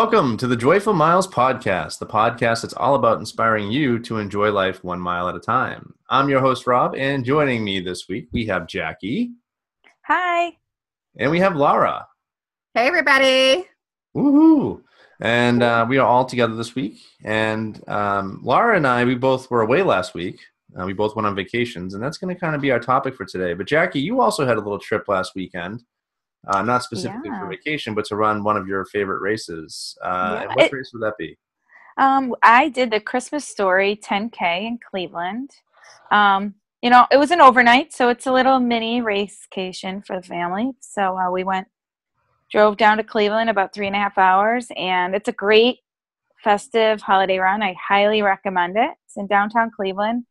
Welcome to the Joyful Miles podcast, the podcast that's all about inspiring you to enjoy life one mile at a time. I'm your host, Rob, and joining me this week, we have Jackie. Hi. And we have Laura. Hey, everybody. Woohoo. And uh, we are all together this week. And um, Laura and I, we both were away last week. Uh, we both went on vacations, and that's going to kind of be our topic for today. But Jackie, you also had a little trip last weekend uh, not specifically yeah. for vacation, but to run one of your favorite races. Uh, yeah. what it, race would that be? Um, I did the Christmas Story 10K in Cleveland. Um, you know, it was an overnight, so it's a little mini racecation for the family. So uh, we went, drove down to Cleveland about three and a half hours, and it's a great festive holiday run. I highly recommend it. It's in downtown Cleveland.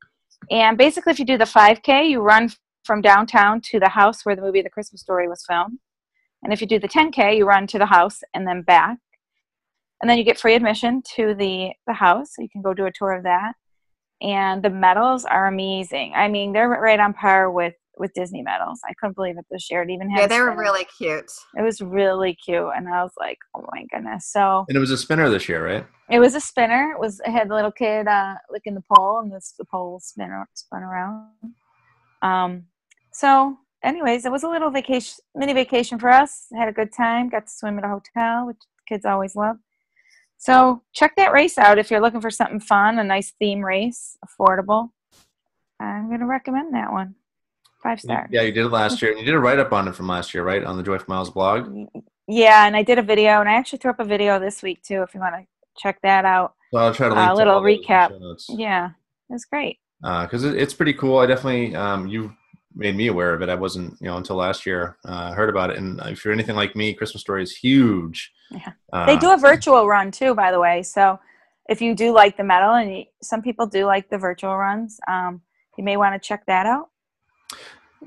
And basically, if you do the 5K, you run from downtown to the house where the movie The Christmas Story was filmed. And if you do the 10K, you run to the house and then back. And then you get free admission to the, the house. So you can go do a tour of that. And the medals are amazing. I mean, they're right on par with with Disney medals. I couldn't believe it this year. It even had yeah, they were really cute. It was really cute, and I was like, oh my goodness. So and it was a spinner this year, right? It was a spinner. It was it had the little kid uh, licking the pole, and this the pole spin spun around. Um, so anyways, it was a little vacation, mini vacation for us. Had a good time. Got to swim at a hotel, which kids always love. So check that race out if you're looking for something fun, a nice theme race, affordable. I'm going to recommend that one. Five stars. Yeah, you did it last year. And you did a write up on it from last year, right? On the Joyful Miles blog. Yeah, and I did a video, and I actually threw up a video this week too. If you want to check that out. So I'll try to link a uh, little recap. Yeah, it was great. Because uh, it, it's pretty cool. I definitely um, you made me aware of it. I wasn't, you know, until last year uh, heard about it. And if you're anything like me, Christmas Story is huge. Yeah, uh, they do a virtual run too, by the way. So if you do like the medal, and you, some people do like the virtual runs, um, you may want to check that out.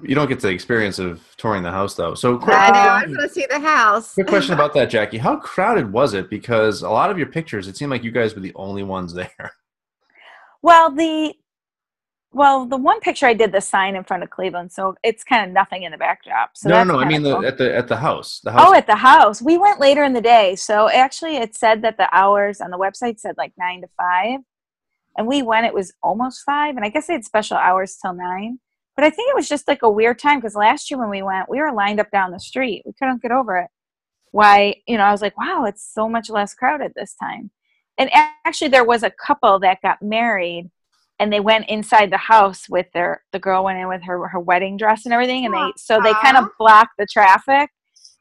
You don't get the experience of touring the house though. So quick, I know I want to see the house. Quick question about that, Jackie. How crowded was it? Because a lot of your pictures, it seemed like you guys were the only ones there. Well, the well, the one picture I did the sign in front of Cleveland, so it's kind of nothing in the backdrop. So no, no, no. I mean cool. the, at the at the house. The oh, house. Oh, at the house. We went later in the day, so actually it said that the hours on the website said like nine to five, and we went. It was almost five, and I guess they had special hours till nine. But I think it was just like a weird time because last year when we went, we were lined up down the street. We couldn't get over it. Why? You know, I was like, wow, it's so much less crowded this time. And actually, there was a couple that got married and they went inside the house with their the girl went in with her her wedding dress and everything and they so they kind of blocked the traffic.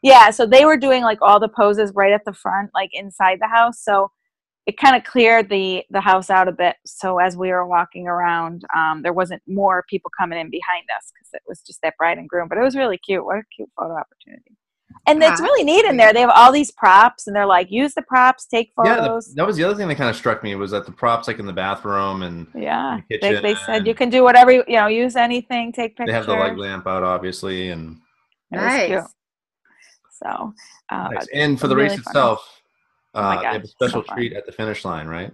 Yeah so they were doing like all the poses right at the front like inside the house so it kind of cleared the the house out a bit so as we were walking around um, there wasn't more people coming in behind us because it was just that bride and groom but it was really cute. What a cute photo opportunity and it's really neat in there. They have all these props, and they're like, use the props, take photos. Yeah, the, that was the other thing that kind of struck me was that the props, like in the bathroom and yeah, the they, they said you can do whatever you, you know, use anything, take pictures. They have the light lamp out, obviously, and nice. So, uh, nice. and for the really race itself, oh uh, oh they have a special so treat at the finish line, right?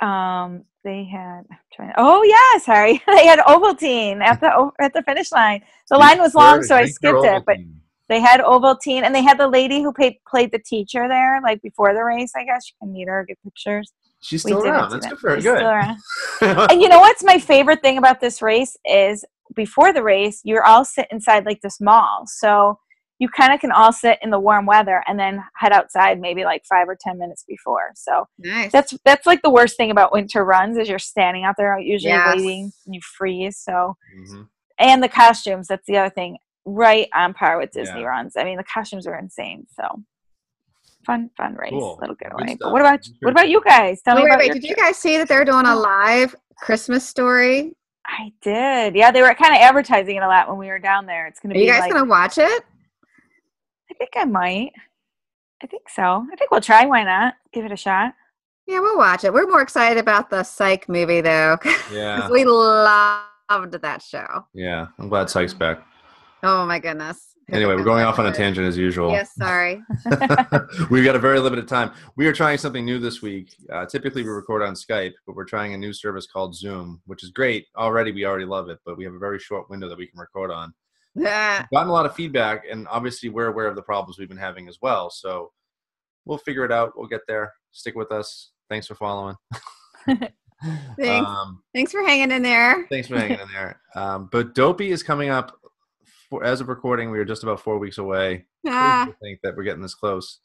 Um, they had. Trying, oh yeah, sorry, they had Ovaltine at the at the finish line. The line was long, so I skipped it, but they had Ovaltine, and they had the lady who played played the teacher there, like before the race. I guess you can meet her, get pictures. She's still around. That's good for her. Good. and you know what's my favorite thing about this race is before the race, you're all sit inside like this mall, so you kind of can all sit in the warm weather and then head outside maybe like five or ten minutes before. So nice. that's that's like the worst thing about winter runs is you're standing out there usually yes. waiting and you freeze. So mm-hmm. and the costumes, that's the other thing right on par with Disney yeah. runs. I mean, the costumes are insane. So fun, fun race, cool. little getaway. But what about what about you guys? Tell wait, me about wait, Did you guys see that they're doing a live Christmas story? I did. Yeah, they were kind of advertising it a lot when we were down there. It's gonna be. Are you guys like, gonna watch it? I think I might. I think so. I think we'll try. Why not? Give it a shot. Yeah, we'll watch it. We're more excited about the Psych movie though. Yeah. we loved that show. Yeah, I'm glad Psych's back. Oh my goodness. Anyway, we're going off on a tangent as usual. Yes, sorry. We've got a very limited time. We are trying something new this week. Uh, typically, we record on Skype, but we're trying a new service called Zoom, which is great. Already, we already love it, but we have a very short window that we can record on. Yeah. gotten a lot of feedback, and obviously, we're aware of the problems we've been having as well. So, we'll figure it out. We'll get there. Stick with us. Thanks for following. Thanks. Um, Thanks for hanging in there. thanks for hanging in there. Um, but Dopey is coming up. For, as of recording, we are just about four weeks away. Ah, I think that we're getting this close,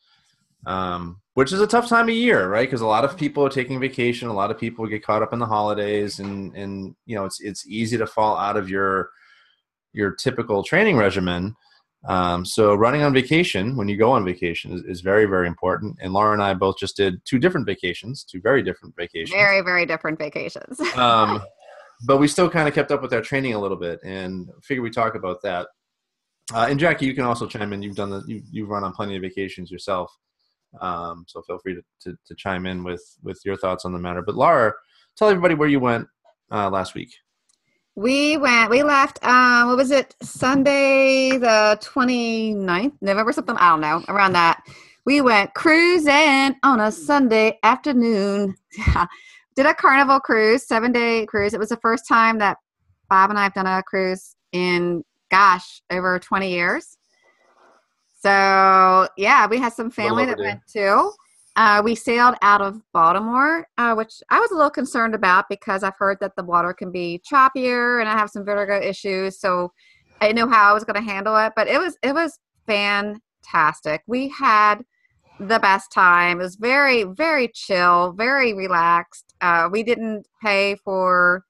um, which is a tough time of year, right? Because a lot of people are taking vacation. A lot of people get caught up in the holidays, and and you know it's it's easy to fall out of your your typical training regimen. Um, so running on vacation when you go on vacation is, is very very important. And Laura and I both just did two different vacations, two very different vacations very, very different vacations. um, but we still kind of kept up with our training a little bit, and figure we talk about that. Uh, and Jackie, you can also chime in. You've done the you you've run on plenty of vacations yourself, um, so feel free to, to, to chime in with with your thoughts on the matter. But Laura, tell everybody where you went uh, last week. We went, we left, um, what was it, Sunday the 29th, November something, I don't know, around that. We went cruising on a Sunday afternoon. Did a carnival cruise, seven day cruise. It was the first time that Bob and I have done a cruise in, gosh, over 20 years. So, yeah, we had some family that went too. Uh, we sailed out of Baltimore, uh, which I was a little concerned about because I've heard that the water can be choppier, and I have some vertigo issues. So I didn't know how I was going to handle it, but it was it was fantastic. We had the best time. It was very very chill, very relaxed. Uh, we didn't pay for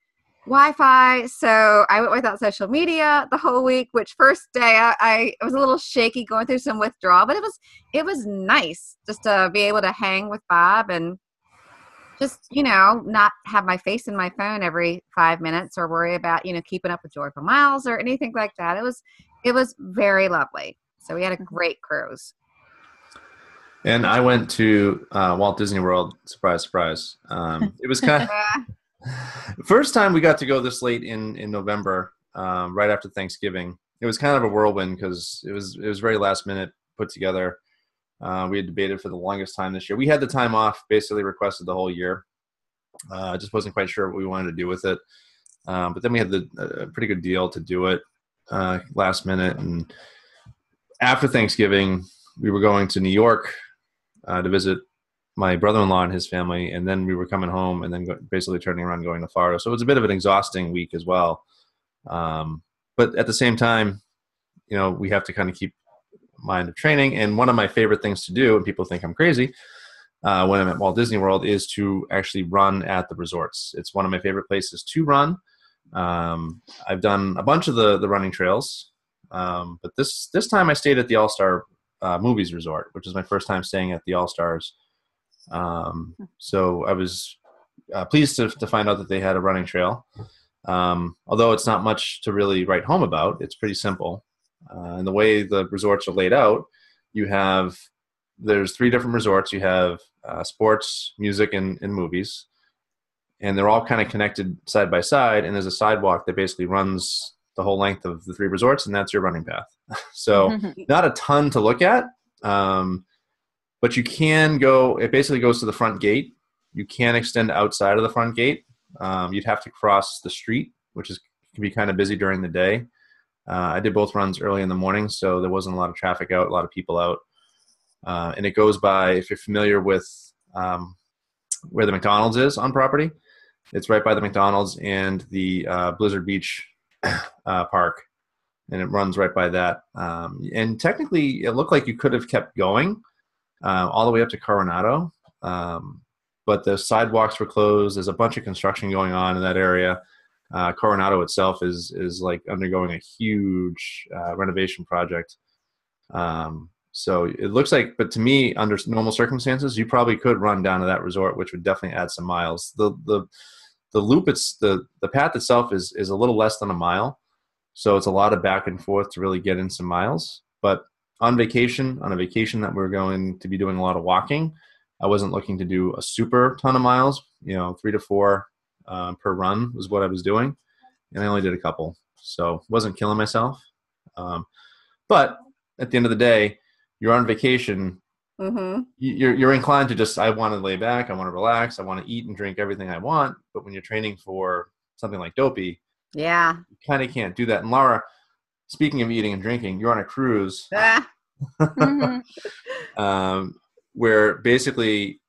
Wi-Fi, so I went without social media the whole week. Which first day I, I was a little shaky, going through some withdrawal, but it was it was nice just to be able to hang with Bob and just you know not have my face in my phone every five minutes or worry about you know keeping up with Joyful Miles or anything like that. It was it was very lovely. So we had a great cruise. And I went to uh, Walt Disney World. Surprise, surprise. Um, it was kind of Uh, First time we got to go this late in in November, um, right after Thanksgiving. It was kind of a whirlwind because it was it was very last minute put together. Uh, we had debated for the longest time this year. We had the time off, basically requested the whole year. Uh, I just wasn't quite sure what we wanted to do with it. Um, but then we had the, a pretty good deal to do it uh, last minute. And after Thanksgiving, we were going to New York uh, to visit my brother-in-law and his family, and then we were coming home, and then go, basically turning around going to Florida. So it was a bit of an exhausting week as well. Um, but at the same time, you know, we have to kind of keep mind of training. And one of my favorite things to do, and people think I'm crazy uh, when I'm at Walt Disney World, is to actually run at the resorts. It's one of my favorite places to run. Um, I've done a bunch of the the running trails, um, but this this time I stayed at the All Star uh, Movies Resort, which is my first time staying at the All Stars. Um, so I was uh, pleased to, to find out that they had a running trail. Um, although it's not much to really write home about, it's pretty simple. Uh, and the way the resorts are laid out, you have there's three different resorts. You have uh, sports, music, and, and movies, and they're all kind of connected side by side. And there's a sidewalk that basically runs the whole length of the three resorts, and that's your running path. so not a ton to look at, um, but you can go. It basically goes to the front gate. You can extend outside of the front gate. Um, you'd have to cross the street, which is can be kind of busy during the day. Uh, I did both runs early in the morning, so there wasn't a lot of traffic out, a lot of people out. Uh, and it goes by, if you're familiar with um, where the McDonald's is on property, it's right by the McDonald's and the uh, Blizzard Beach uh, Park, and it runs right by that. Um, and technically, it looked like you could have kept going uh, all the way up to Coronado, um, but the sidewalks were closed. There's a bunch of construction going on in that area. Uh, Coronado itself is is like undergoing a huge uh, renovation project. Um, so it looks like, but to me, under normal circumstances, you probably could run down to that resort, which would definitely add some miles. The the the loop, it's the the path itself is is a little less than a mile, so it's a lot of back and forth to really get in some miles. But on vacation, on a vacation that we're going to be doing a lot of walking, I wasn't looking to do a super ton of miles. You know, three to four um, per run was what I was doing, and I only did a couple, so wasn't killing myself. Um, but at the end of the day, you're on vacation. hmm You're you're inclined to just I want to lay back, I want to relax, I want to eat and drink everything I want. But when you're training for something like dopey, Yeah. you kind of can't do that. And Laura, speaking of eating and drinking, you're on a cruise. Ah, Mhm. Um, where basically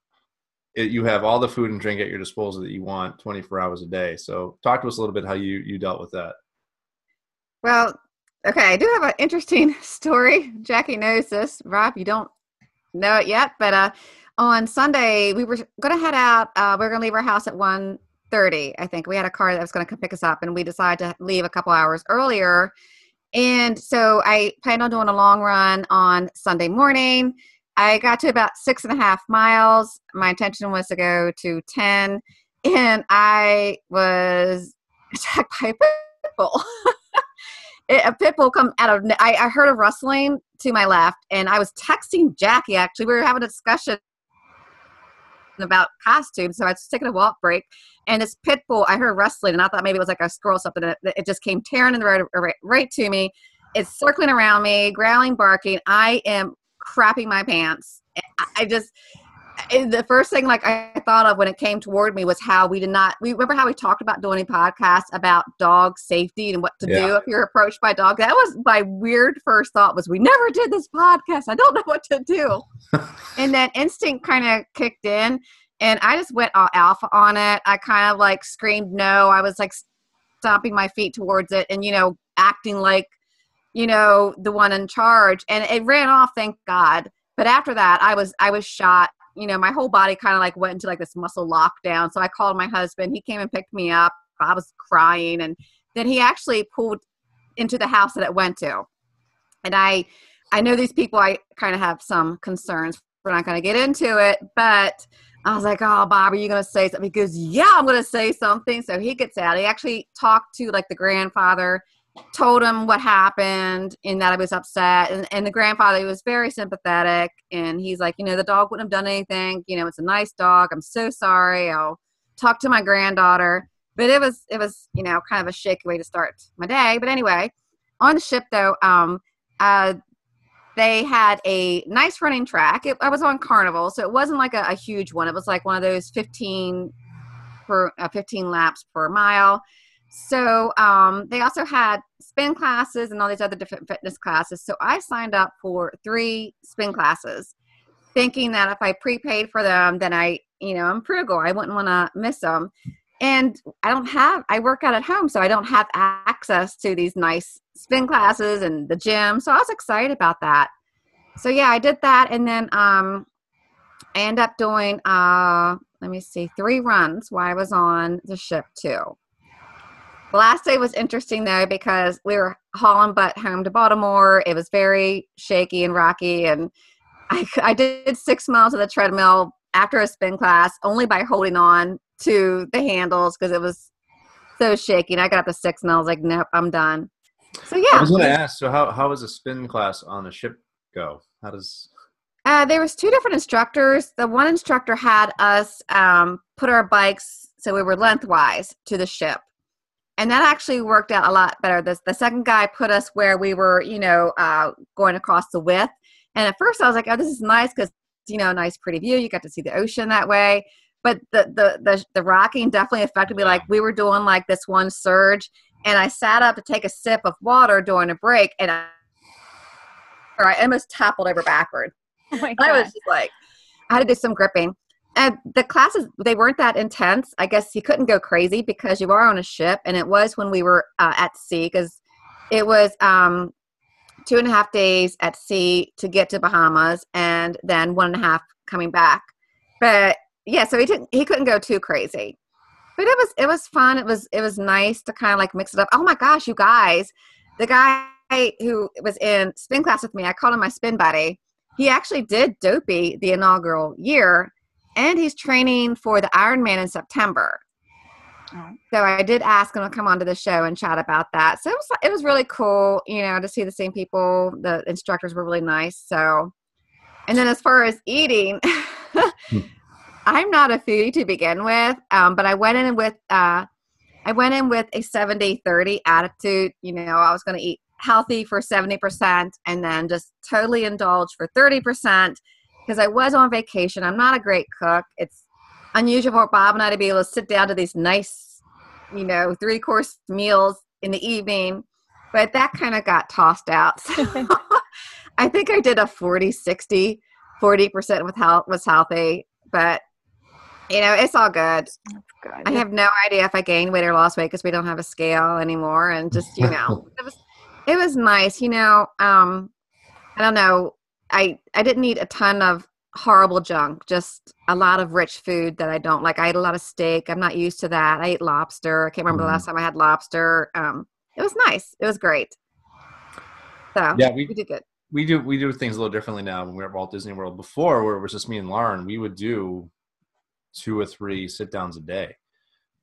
it, you have all the food and drink at your disposal that you want 24 hours a day. So talk to us a little bit how you you dealt with that. Well, okay, I do have an interesting story. Jackie knows this. Rob, you don't know it yet, but uh, on Sunday we were going to head out. Uh, we are going to leave our house at one thirty. I think we had a car that was going to come pick us up, and we decided to leave a couple hours earlier. And so I planned on doing a long run on Sunday morning. I got to about six and a half miles. My intention was to go to 10, and I was attacked by a pit bull. a pit bull come out of, I, I heard a rustling to my left, and I was texting Jackie actually. We were having a discussion about costumes, so I was taking a walk break, and this pit bull, I heard rustling, and I thought maybe it was like a squirrel something. It just came tearing in the road right, right to me. It's circling around me, growling, barking. I am crapping my pants. I just the first thing like I thought of when it came toward me was how we did not we remember how we talked about doing a podcast about dog safety and what to yeah. do if you're approached by a dog. That was my weird first thought was we never did this podcast. I don't know what to do. and then instinct kind of kicked in and I just went all alpha on it. I kind of like screamed no. I was like stomping my feet towards it and you know acting like you know the one in charge and it ran off thank god but after that i was i was shot you know my whole body kind of like went into like this muscle lockdown so i called my husband he came and picked me up i was crying and then he actually pulled into the house that it went to and i i know these people i kind of have some concerns we're not going to get into it but I was like, oh, Bob, are you going to say something? He goes, yeah, I'm going to say something. So he gets out. He actually talked to like the grandfather told him what happened and that I was upset. And, and the grandfather was very sympathetic. And he's like, you know, the dog wouldn't have done anything. You know, it's a nice dog. I'm so sorry. I'll talk to my granddaughter. But it was, it was, you know, kind of a shaky way to start my day. But anyway, on the ship though, um, uh, they had a nice running track. It, I was on Carnival, so it wasn't like a, a huge one. It was like one of those 15 per uh, 15 laps per mile so um, they also had spin classes and all these other different fitness classes. So I signed up for three spin classes, thinking that if I prepaid for them, then I, you know, I'm frugal. I wouldn't want to miss them. And I don't have, I work out at home, so I don't have access to these nice spin classes and the gym. So I was excited about that. So yeah, I did that. And then um, I end up doing, uh, let me see, three runs while I was on the ship too. The last day was interesting though because we were hauling butt home to Baltimore. It was very shaky and rocky, and I, I did six miles of the treadmill after a spin class only by holding on to the handles because it was so shaky. And I got up to six, and I was like, "Nope, I'm done." So yeah. I was going to ask. So how how does a spin class on a ship go? How does uh, there was two different instructors. The one instructor had us um, put our bikes so we were lengthwise to the ship and that actually worked out a lot better. The, the second guy put us where we were, you know, uh, going across the width. And at first I was like, oh, this is nice because, you know, nice pretty view. You got to see the ocean that way. But the, the, the, the rocking definitely affected me. Like we were doing like this one surge and I sat up to take a sip of water during a break and I, or I almost toppled over backward. Oh I was just like, I had to do some gripping. And the classes they weren't that intense. I guess you couldn't go crazy because you are on a ship, and it was when we were uh, at sea because it was um, two and a half days at sea to get to Bahamas, and then one and a half coming back. But yeah, so he didn't he couldn't go too crazy. But it was it was fun. It was it was nice to kind of like mix it up. Oh my gosh, you guys, the guy who was in spin class with me, I called him my spin buddy. He actually did Dopey the inaugural year and he's training for the Ironman in September. Oh. So I did ask him to come onto the show and chat about that. So it was it was really cool, you know, to see the same people. The instructors were really nice. So, and then as far as eating, hmm. I'm not a foodie to begin with, um, but I went in with uh, I went in with a 70-30 attitude. You know, I was going to eat healthy for 70% and then just totally indulge for 30% because I was on vacation. I'm not a great cook. It's unusual for Bob and I to be able to sit down to these nice, you know, three course meals in the evening, but that kind of got tossed out. So I think I did a 40 60 forty percent with health was healthy, but you know it's all good. Good. I have no idea if I gained weight or lost weight because we don't have a scale anymore, and just you know, it was it was nice. You know, um, I don't know. I I didn't eat a ton of horrible junk, just a lot of rich food that I don't like. I ate a lot of steak. I'm not used to that. I ate lobster. I can't remember Mhm. the last time I had lobster. Um, it was nice. It was great. So Yeah, we- we did good. we do we do things a little differently now when we were at Walt Disney World. Before, where it was just me and Lauren, we would do two or three sit downs a day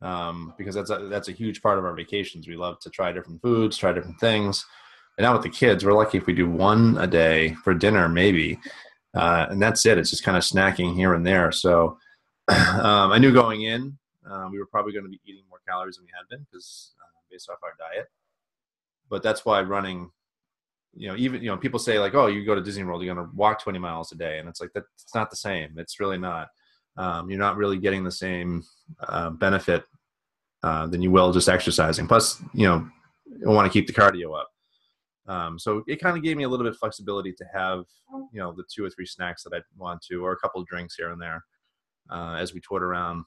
um, because that's a, that's a huge part of our vacations. We love to try different foods, try different things. And now with the kids, we're lucky if we do one a day for dinner, maybe, uh, and that's it. It's just kind of snacking here and there. So um, I knew going in uh, we were probably going to be eating more calories than we had been because uh, based off our diet. But that's why running you know, even you know, people say like, "Oh, you go to Disney World, you're going to walk 20 miles a day," and it's like that's not the same. It's really not. Um, you're not really getting the same uh, benefit uh, than you will just exercising. Plus, you know, you want to keep the cardio up. Um, so it kind of gave me a little bit of flexibility to have, you know, the two or three snacks that I want to, or a couple of drinks here and there, uh, as we toured around,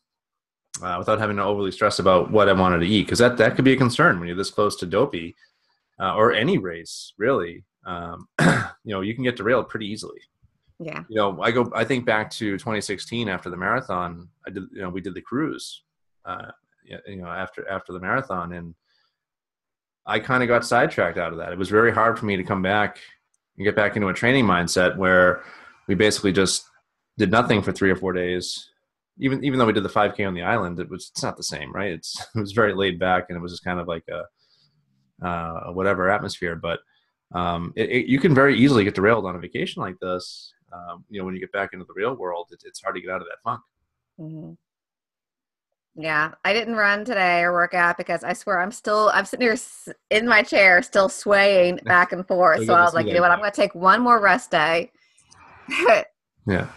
uh, without having to overly stress about what I wanted to eat, because that that could be a concern when you're this close to dopey uh, or any race really um, you know you can get derailed pretty easily Yeah. you know i go i think back to 2016 after the marathon i did you know we did the cruise uh, you know after after the marathon and i kind of got sidetracked out of that it was very hard for me to come back and get back into a training mindset where we basically just did nothing for three or four days even even though we did the 5k on the island it was it's not the same right it's it was very laid back and it was just kind of like a uh, whatever atmosphere. But um, it, it, you can very easily get derailed on a vacation like this. Um, you know, when you get back into the real world, it, it's hard to get out of that funk. hmm Yeah, I didn't run today or work out because I swear I'm still I'm sitting here in my chair, still swaying back and forth. So I was like, you know what, I'm going to take one more rest day. Yeah.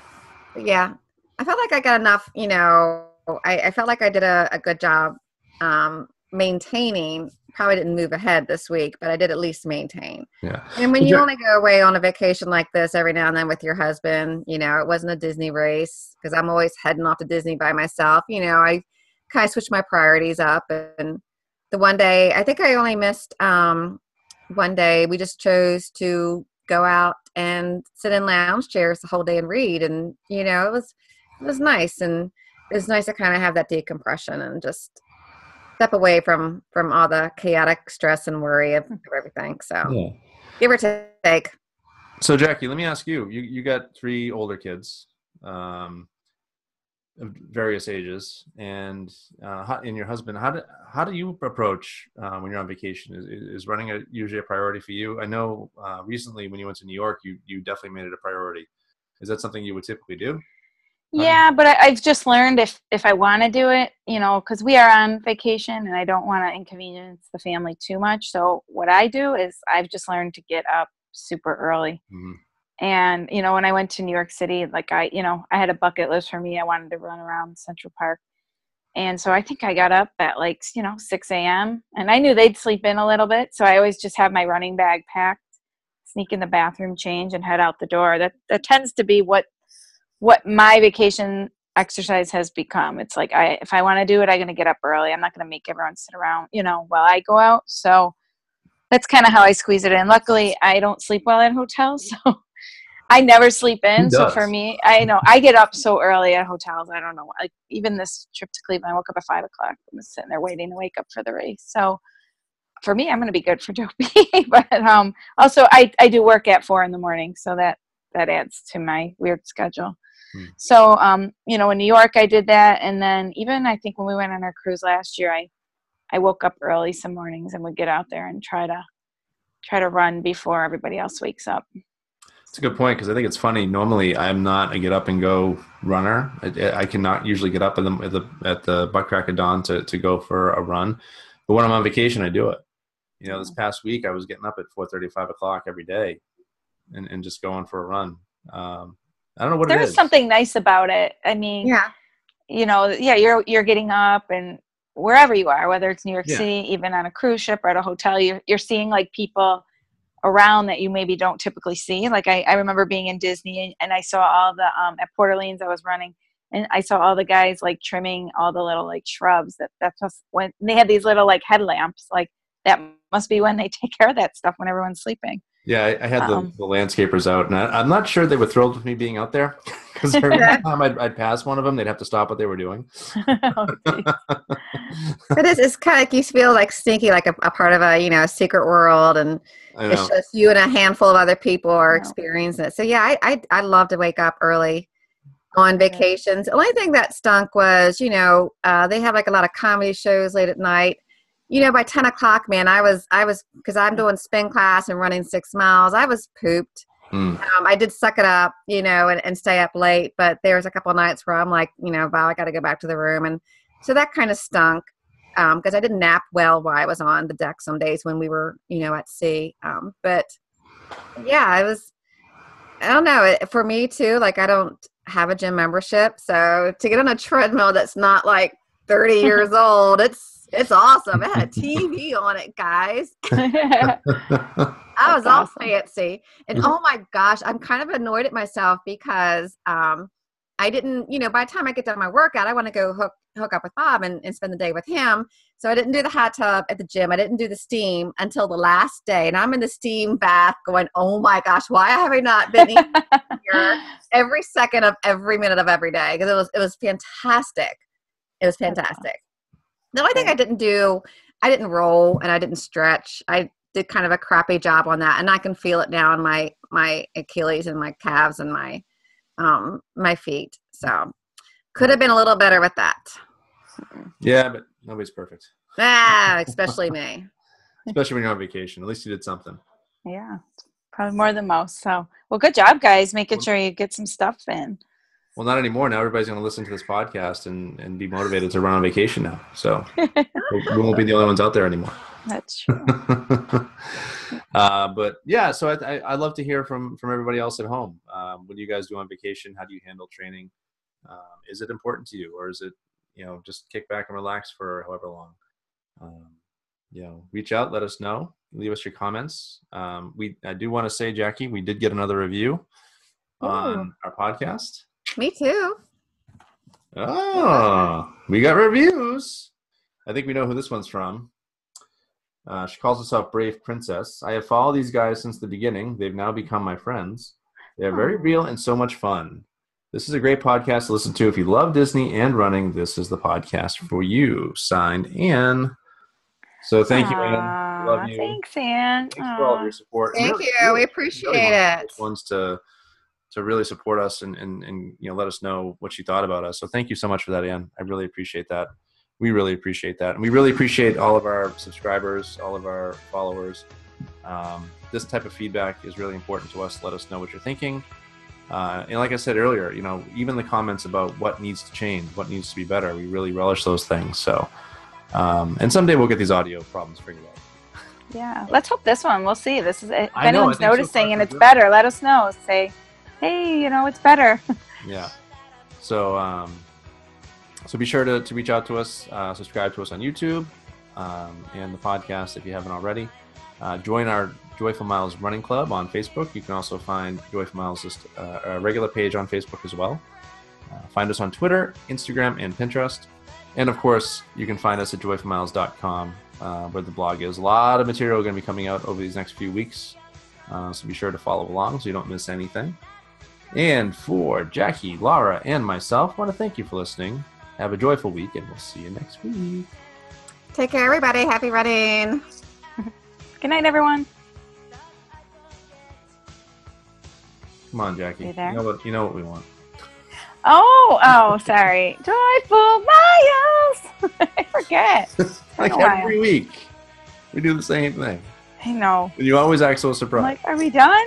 yeah, I felt like I got enough. You know, I, I felt like I did a, a good job um, maintaining. Probably didn't move ahead this week, but I did at least maintain. Yeah. And when Did you- only go away on a vacation like this every now and then with your husband, you know, it wasn't a Disney race because I'm always heading off to Disney by myself. You know, I kind of switched my priorities up. And the one day, I think I only missed um, one day. We just chose to go out and sit in lounge chairs the whole day and read. And, you know, it was, it was nice. And it was nice to kind of have that decompression and just step away from from all the chaotic stress and worry of everything so Yeah. give or take. So Jackie, let me ask you. You you got three older kids, um, of various ages, and uh, how, and your husband. How do how do you approach uh, when you're on vacation? Is, is running a, usually a priority for you? I know uh, recently when you went to New York, you you definitely made it a priority. Is that something you would typically do? Yeah, but I, I've just learned if if I want to do it, you know, because we are on vacation and I don't want to inconvenience the family too much. So what I do is I've just learned to get up super early. Mhm. And you know, when I went to New York City, like I, you know, I had a bucket list for me. I wanted to run around Central Park, and so I think I got up at like you know 6 a.m. and I knew they'd sleep in a little bit, so I always just have my running bag packed, sneak in the bathroom, change, and head out the door. That that tends to be what what my vacation exercise has become. It's like I if I want to do it, I'm gonna get up early. I'm not gonna make everyone sit around, you know, while I go out. So that's kind of how I squeeze it in. Luckily, I don't sleep well at hotels, so I never sleep in. So for me, I know I get up so early at hotels. I don't know. Like even this trip to Cleveland, I woke up at five o'clock. I'm sitting there waiting to wake up for the race. So for me, I'm going to be good for Dopey. but um, also, I I do work at four in the morning, so that that adds to my weird schedule. Hmm. So um, you know, in New York, I did that, and then even I think when we went on our cruise last year, I I woke up early some mornings and would get out there and try to try to run before everybody else wakes up. It's a good point because I think it's funny. Normally, I'm not a get up and go runner. I, I cannot usually get up at the at the, at the butt crack of dawn to, to go for a run. But when I'm on vacation, I do it. You know, this past week I was getting up at 4:30, 5 o'clock every day, and, and just going for a run. Um, I don't know what There it is is. something nice about it. I mean, Yeah. you know, yeah, you're you're getting up and wherever you are, whether it's New York Yeah. City, even on a cruise ship or at a hotel, you're you're seeing like people around that you maybe don't typically see. Like I, I remember being in Disney and, and I saw all the um, at Port Orleans I was running and I saw all the guys like trimming all the little like shrubs. That that's when they had these little like headlamps. Like that must be when they take care of that stuff when everyone's sleeping. Yeah, I, I had the, Um, the landscapers out, and I, I'm not sure they were thrilled with me being out there because every time I'd, I'd pass one of them, they'd have to stop what they were doing. Oh, geez. It is. It's kind of like you feel like sneaky, like a, a part of a you know secret world, and it's just you and a handful of other people are experiencing it. So yeah, I, I I love to wake up early on vacations. The only thing that stunk was you know uh, they have like a lot of comedy shows late at night. You know, by ten o'clock, man, I was I was because I'm doing spin class and running six miles. I was pooped. Mm. Um, I did suck it up, you know, and, and stay up late. But there was a couple of nights where I'm like, you know, wow, I got to go back to the room, and so that kind of stunk because I didn't nap well while I was on the deck some days when we were, you know, at sea. Um, but yeah, I was. I don't know. It, for me too, like I don't have a gym membership, so to get on a treadmill that's not like 30 years old, it's it's awesome. It had a TV on it, guys. I was That's all awesome. fancy. And oh my gosh, I'm kind of annoyed at myself because um I didn't, you know, by the time I get done my workout, I want to go hook hook up with Bob and, and spend the day with him. So I didn't do the hot tub at the gym. I didn't do the steam until the last day. And I'm in the steam bath going, Oh my gosh, why have I not been here every second of every minute of every day? Because it was it was fantastic. It was fantastic. The only thing I didn't do, I didn't roll and I didn't stretch. I did kind of a crappy job on that, and I can feel it now in my my Achilles and my calves and my um my feet. So could have been a little better with that. yeah, but nobody's perfect, Ah, especially me. especially when you're on vacation. At least you did something. yeah, probably more than most. So, well, good job, guys, making sure you get some stuff in. Well, not anymore. Now everybody's going to listen to this podcast and, and be motivated to run on vacation now. So we won't be the only ones out there anymore. That's true. uh, but yeah, so I, I, I'd love to hear from from everybody else at home. Um, what do you guys do on vacation? How do you handle training? Um, is it important to you, or is it you know just kick back and relax for however long? Um, you know, reach out, let us know, leave us your comments. Um, we I do want to say, Jackie, we did get another review on our podcast. Me too. Oh, we got reviews. I think we know who this one's from. Uh, she calls herself Brave Princess. I have followed these guys since the beginning. They've now become my friends. They are very real and so much fun. This is a great podcast to listen to. If you love Disney and running, this is the podcast for you. Signed, Anne. So thank you, Anne. Love you. Thanks, Anne. Thanks for all of your support. Thank Really- you. really- We appreciate one of the it. ones to to really support us and, and and you know let us know what you thought about us. So thank you so much for that, Ann. I really appreciate that. We really appreciate that, and we really appreciate all of our subscribers, all of our followers. Um, this type of feedback is really important to us. Let us know what you're thinking. Uh, and like I said earlier, you know, even the comments about what needs to change, what needs to be better, we really relish those things. So, um, and someday we'll get these audio problems figured out. Yeah, let's hope this one. We'll see. This is if I anyone's so noticing far, and it's better. Let us know. Say, hey, you know, it's better. Yeah. So um, so be sure to, to reach out to us, uh, subscribe to us on YouTube um, and the podcast if you haven't already. Uh, join our Joyful Miles Running Club on Facebook. You can also find Joyful Miles uh, regular page on Facebook as well. Uh, find us on Twitter, Instagram, and Pinterest. And of course, you can find us at joyfulmiles.com uh, where the blog is. A lot of material going to be coming out over these next few weeks. Uh, so be sure to follow along so you don't miss anything. And for Jackie, Laura, and myself, I want to thank you for listening. Have a joyful week, and we'll see you next week. Take care, everybody. Happy running. Good night, everyone. Come on, Jackie. You there? know what? You know what we want. Oh, oh, sorry. Joyful miles. I forget. like a while. every week, we do the same thing, I know. and you always act so I'm surprised. like, are we done?